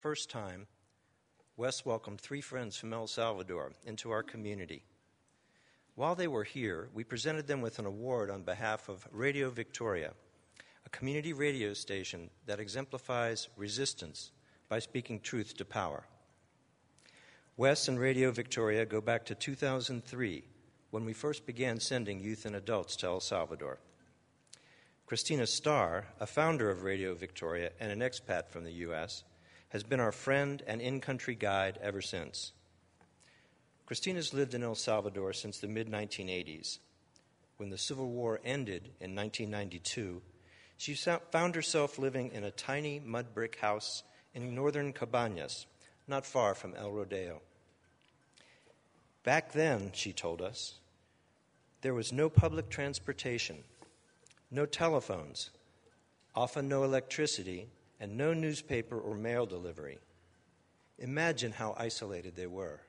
first time, Wes welcomed three friends from El Salvador into our community. While they were here, we presented them with an award on behalf of Radio Victoria, a community radio station that exemplifies resistance by speaking truth to power. Wes and Radio Victoria go back to 2003 when we first began sending youth and adults to El Salvador. Christina Starr, a founder of Radio Victoria and an expat from the U.S., has been our friend and in country guide ever since. Christina's lived in El Salvador since the mid 1980s. When the Civil War ended in 1992, she found herself living in a tiny mud brick house in northern Cabañas, not far from El Rodeo. Back then, she told us, there was no public transportation, no telephones, often no electricity, and no newspaper or mail delivery. Imagine how isolated they were.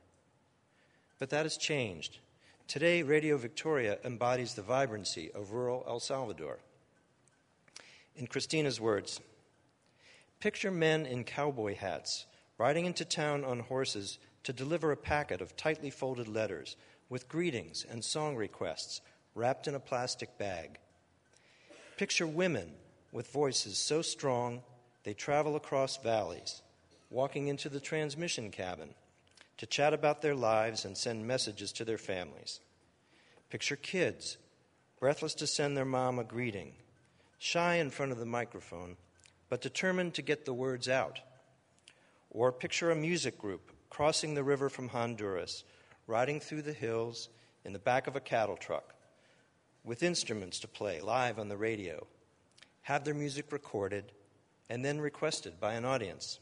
But that has changed. Today, Radio Victoria embodies the vibrancy of rural El Salvador. In Christina's words, picture men in cowboy hats riding into town on horses to deliver a packet of tightly folded letters with greetings and song requests wrapped in a plastic bag. Picture women with voices so strong they travel across valleys, walking into the transmission cabin to chat about their lives and send messages to their families. Picture kids, breathless to send their mom a greeting, shy in front of the microphone, but determined to get the words out. Or picture a music group crossing the river from Honduras, riding through the hills in the back of a cattle truck, with instruments to play live on the radio, have their music recorded, and then requested by an audience.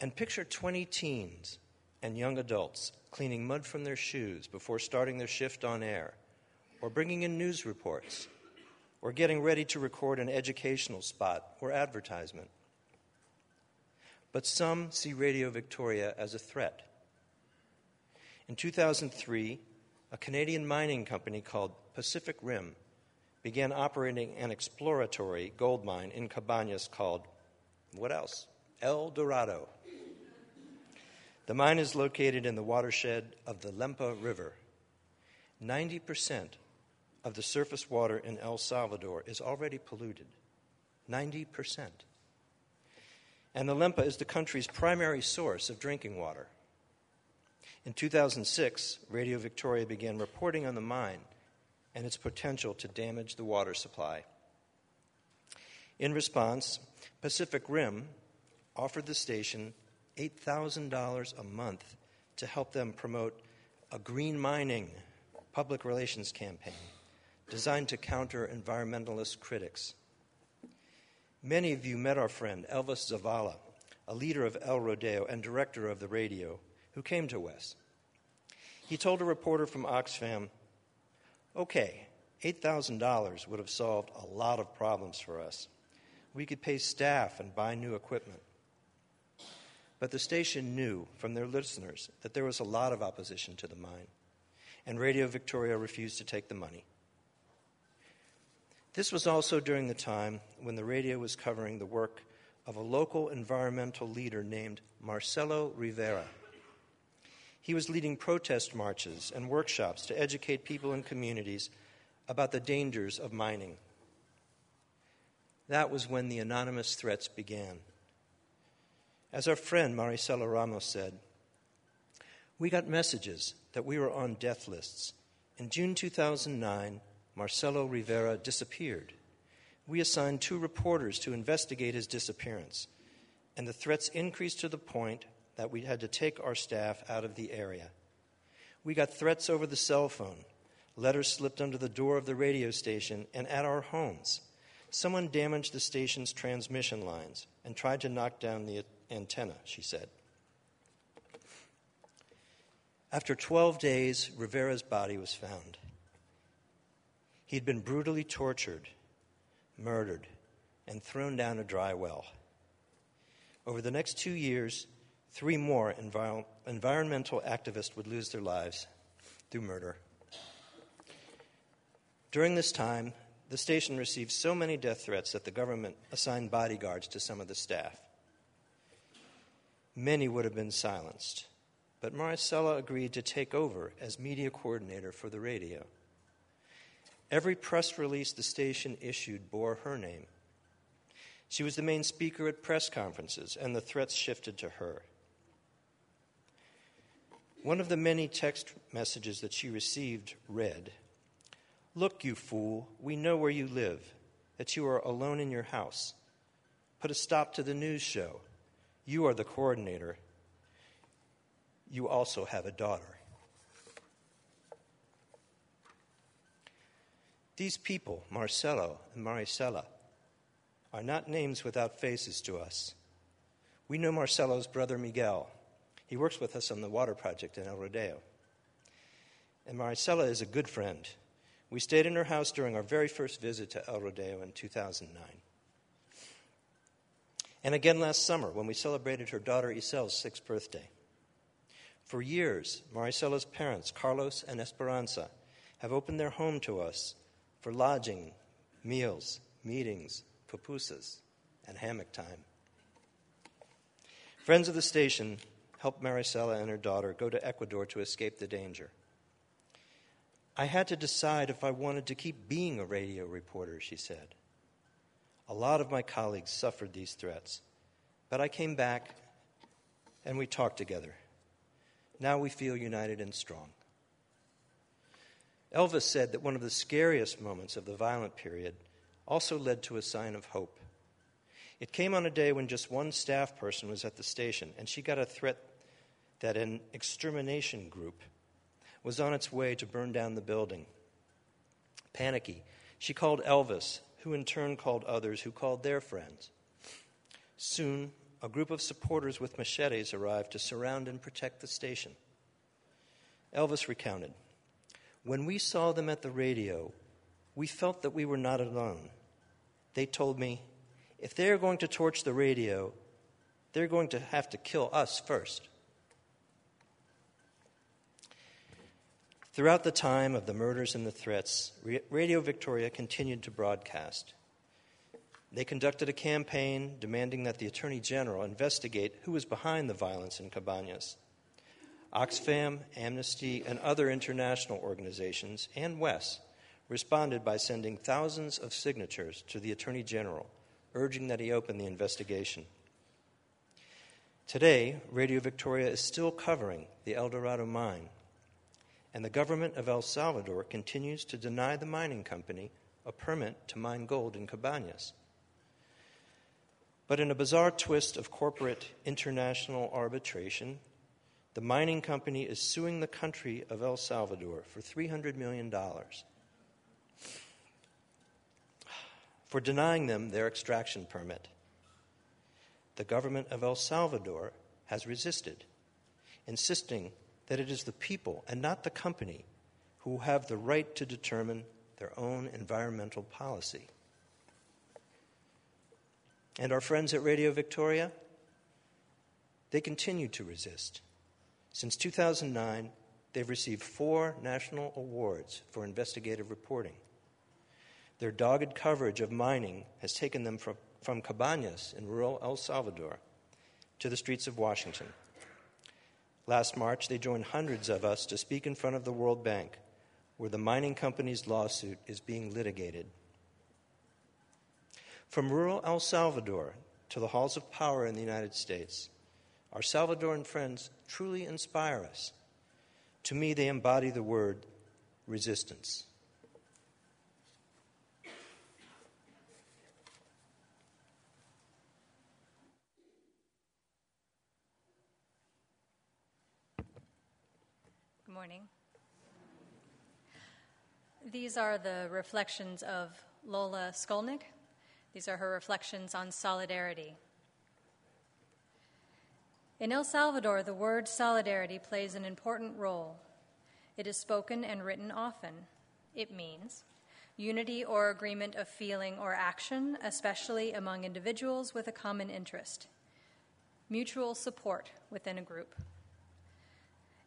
And picture 20 teens and young adults cleaning mud from their shoes before starting their shift on air, or bringing in news reports, or getting ready to record an educational spot or advertisement. But some see Radio Victoria as a threat. In 2003, a Canadian mining company called Pacific Rim began operating an exploratory gold mine in Cabañas called, what else? El Dorado. The mine is located in the watershed of the Lempa River. 90% of the surface water in El Salvador is already polluted. 90%. And the Lempa is the country's primary source of drinking water. In 2006, Radio Victoria began reporting on the mine and its potential to damage the water supply. In response, Pacific Rim offered the station $8,000 a month to help them promote a green mining public relations campaign designed to counter environmentalist critics. Many of you met our friend Elvis Zavala, a leader of El Rodeo and director of the radio, who came to Wes. He told a reporter from Oxfam Okay, $8,000 would have solved a lot of problems for us. We could pay staff and buy new equipment. But the station knew from their listeners that there was a lot of opposition to the mine, and Radio Victoria refused to take the money. This was also during the time when the radio was covering the work of a local environmental leader named Marcelo Rivera. He was leading protest marches and workshops to educate people in communities about the dangers of mining. That was when the anonymous threats began. As our friend Maricela Ramos said, we got messages that we were on death lists. In June 2009, Marcelo Rivera disappeared. We assigned two reporters to investigate his disappearance, and the threats increased to the point that we had to take our staff out of the area. We got threats over the cell phone, letters slipped under the door of the radio station, and at our homes. Someone damaged the station's transmission lines and tried to knock down the antenna, she said. After 12 days, Rivera's body was found. He'd been brutally tortured, murdered, and thrown down a dry well. Over the next two years, three more envir- environmental activists would lose their lives through murder. During this time, the station received so many death threats that the government assigned bodyguards to some of the staff. many would have been silenced. But Maricela agreed to take over as media coordinator for the radio. Every press release the station issued bore her name. She was the main speaker at press conferences, and the threats shifted to her. One of the many text messages that she received read Look, you fool, we know where you live, that you are alone in your house. Put a stop to the news show. You are the coordinator. You also have a daughter. These people, Marcelo and Maricela, are not names without faces to us. We know Marcelo's brother Miguel. He works with us on the water project in El Rodeo. And Maricela is a good friend. We stayed in her house during our very first visit to El Rodeo in 2009. And again last summer when we celebrated her daughter Isel's sixth birthday. For years, Maricela's parents, Carlos and Esperanza, have opened their home to us for lodging, meals, meetings, pupusas, and hammock time. Friends of the station helped Maricela and her daughter go to Ecuador to escape the danger. I had to decide if I wanted to keep being a radio reporter, she said. A lot of my colleagues suffered these threats, but I came back and we talked together. Now we feel united and strong. Elvis said that one of the scariest moments of the violent period also led to a sign of hope. It came on a day when just one staff person was at the station, and she got a threat that an extermination group was on its way to burn down the building. Panicky, she called Elvis, who in turn called others who called their friends. Soon, a group of supporters with machetes arrived to surround and protect the station. Elvis recounted When we saw them at the radio, we felt that we were not alone. They told me, if they're going to torch the radio, they're going to have to kill us first. Throughout the time of the murders and the threats, Radio Victoria continued to broadcast. They conducted a campaign demanding that the Attorney General investigate who was behind the violence in Cabañas. Oxfam, Amnesty, and other international organizations, and WES, responded by sending thousands of signatures to the Attorney General, urging that he open the investigation. Today, Radio Victoria is still covering the El Dorado mine and the government of El Salvador continues to deny the mining company a permit to mine gold in Cabañas. But in a bizarre twist of corporate international arbitration, the mining company is suing the country of El Salvador for $300 million for denying them their extraction permit. The government of El Salvador has resisted, insisting that it is the people and not the company who have the right to determine their own environmental policy. And our friends at Radio Victoria, they continue to resist. Since 2009, they've received four national awards for investigative reporting. Their dogged coverage of mining has taken them from, from Cabañas in rural El Salvador to the streets of Washington. Last March, they joined hundreds of us to speak in front of the World Bank, where the mining company's lawsuit is being litigated. From rural El Salvador to the halls of power in the United States, our Salvadoran friends truly inspire us. To me, they embody the word resistance. Morning. These are the reflections of Lola Skolnick. These are her reflections on solidarity. In El Salvador, the word solidarity plays an important role. It is spoken and written often. It means unity or agreement of feeling or action, especially among individuals with a common interest, mutual support within a group.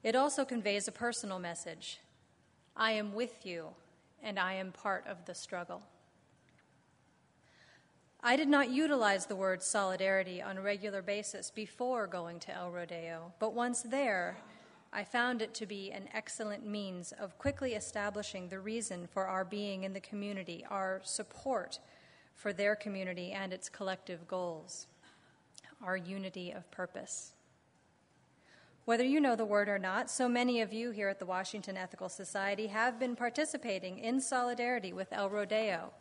It also conveys a personal message I am with you, and I am part of the struggle. I did not utilize the word solidarity on a regular basis before going to El Rodeo, but once there, I found it to be an excellent means of quickly establishing the reason for our being in the community, our support for their community and its collective goals, our unity of purpose. Whether you know the word or not, so many of you here at the Washington Ethical Society have been participating in solidarity with El Rodeo,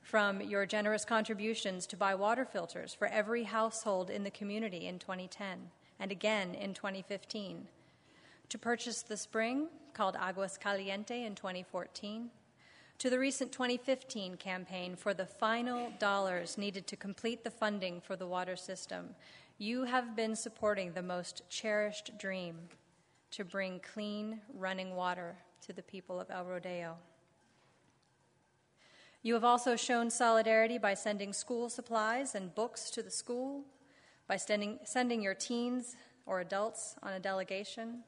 from your generous contributions to buy water filters for every household in the community in 2010 and again in 2015, to purchase the spring called Aguas Caliente in 2014, to the recent 2015 campaign for the final dollars needed to complete the funding for the water system you have been supporting the most cherished dream to bring clean, running water to the people of El Rodeo. You have also shown solidarity by sending school supplies and books to the school, by sending, sending your teens or adults on a delegation,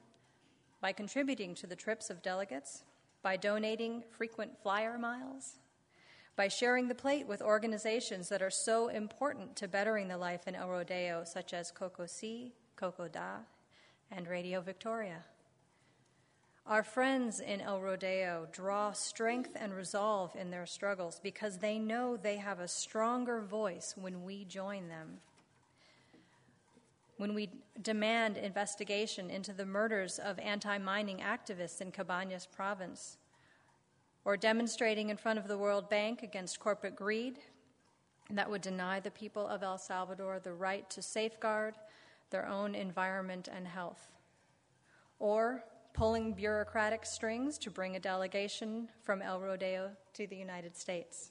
by contributing to the trips of delegates, by donating frequent flyer miles, by sharing the plate with organizations that are so important to bettering the life in El Rodeo, such as COCOSI, COCODA, and Radio Victoria. Our friends in El Rodeo draw strength and resolve in their struggles because they know they have a stronger voice when we join them. When we demand investigation into the murders of anti mining activists in Cabañas province, or demonstrating in front of the World Bank against corporate greed that would deny the people of El Salvador the right to safeguard their own environment and health, or pulling bureaucratic strings to bring a delegation from El Rodeo to the United States.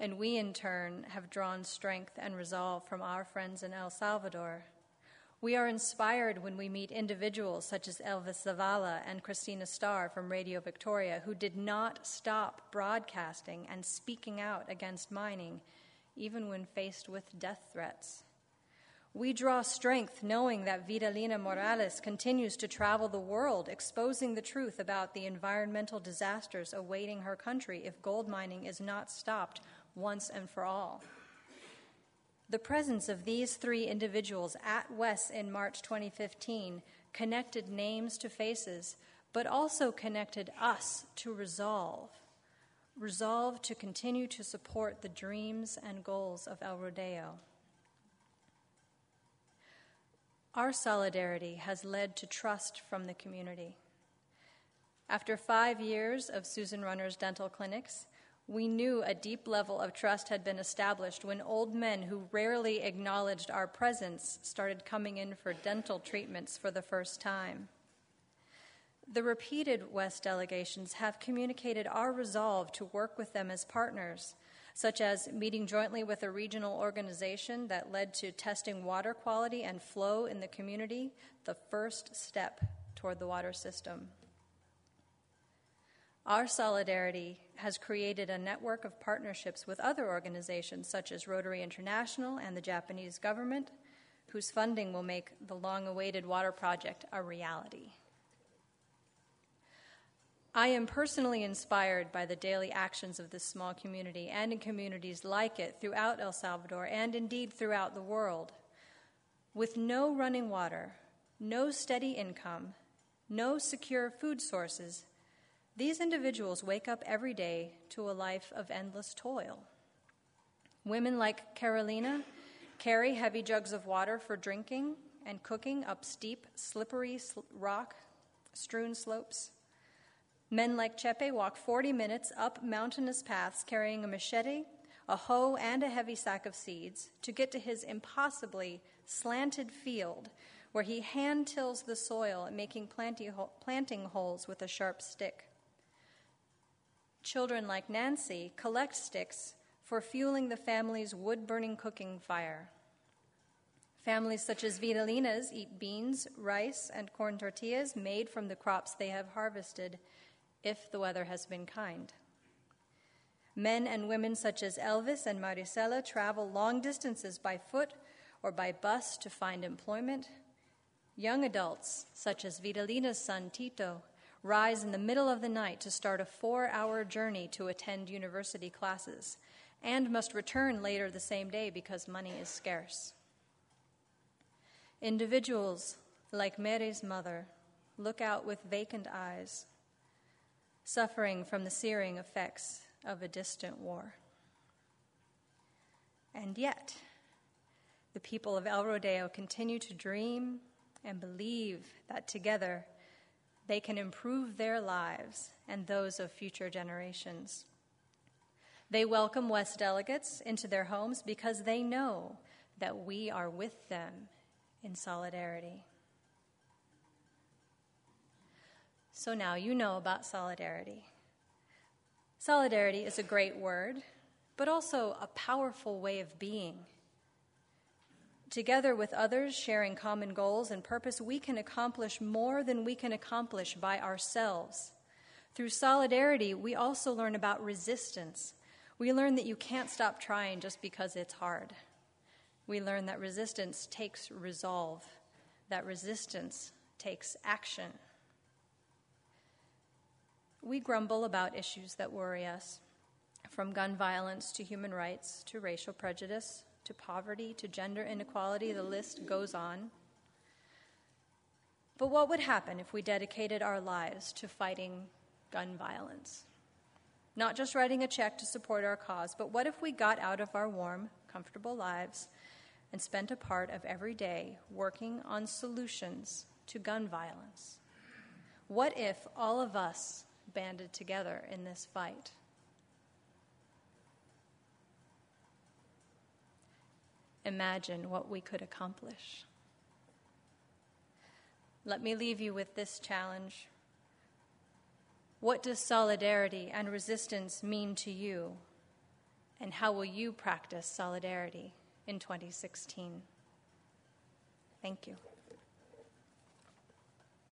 And we, in turn, have drawn strength and resolve from our friends in El Salvador we are inspired when we meet individuals such as Elvis Zavala and Christina Starr from Radio Victoria, who did not stop broadcasting and speaking out against mining, even when faced with death threats. We draw strength knowing that Vidalina Morales continues to travel the world, exposing the truth about the environmental disasters awaiting her country if gold mining is not stopped once and for all. The presence of these three individuals at WES in March 2015 connected names to faces, but also connected us to resolve. Resolve to continue to support the dreams and goals of El Rodeo. Our solidarity has led to trust from the community. After five years of Susan Runner's dental clinics, we knew a deep level of trust had been established when old men who rarely acknowledged our presence started coming in for dental treatments for the first time. The repeated West delegations have communicated our resolve to work with them as partners, such as meeting jointly with a regional organization that led to testing water quality and flow in the community, the first step toward the water system. Our solidarity has created a network of partnerships with other organizations such as Rotary International and the Japanese government, whose funding will make the long awaited water project a reality. I am personally inspired by the daily actions of this small community and in communities like it throughout El Salvador and indeed throughout the world. With no running water, no steady income, no secure food sources, these individuals wake up every day to a life of endless toil. Women like Carolina carry heavy jugs of water for drinking and cooking up steep, slippery rock strewn slopes. Men like Chepe walk 40 minutes up mountainous paths carrying a machete, a hoe, and a heavy sack of seeds to get to his impossibly slanted field where he hand tills the soil, making planting holes with a sharp stick. Children like Nancy collect sticks for fueling the family's wood burning cooking fire. Families such as Vidalina's eat beans, rice, and corn tortillas made from the crops they have harvested if the weather has been kind. Men and women such as Elvis and Maricela travel long distances by foot or by bus to find employment. Young adults, such as Vidalina's son Tito, rise in the middle of the night to start a four hour journey to attend university classes. and must return later the same day because money is scarce. Individuals, like Mary's mother, look out with vacant eyes, suffering from the searing effects of a distant war. And yet, the people of El Rodeo continue to dream and believe that together they can improve their lives and those of future generations. They welcome West delegates into their homes because they know that we are with them in solidarity. So now you know about solidarity. Solidarity is a great word, but also a powerful way of being. Together with others, sharing common goals and purpose, we can accomplish more than we can accomplish by ourselves. Through solidarity, we also learn about resistance. We learn that you can't stop trying just because it's hard. We learn that resistance takes resolve, that resistance takes action. We grumble about issues that worry us, from gun violence to human rights to racial prejudice to poverty to gender inequality, the list goes on. But what would happen if we dedicated our lives to fighting gun violence? Not just writing a check to support our cause, but what if we got out of our warm, comfortable lives and spent a part of every day working on solutions to gun violence? What if all of us banded together in this fight? Imagine what we could accomplish. Let me leave you with this challenge. What does solidarity and resistance mean to you? And how will you practice solidarity in 2016? Thank you.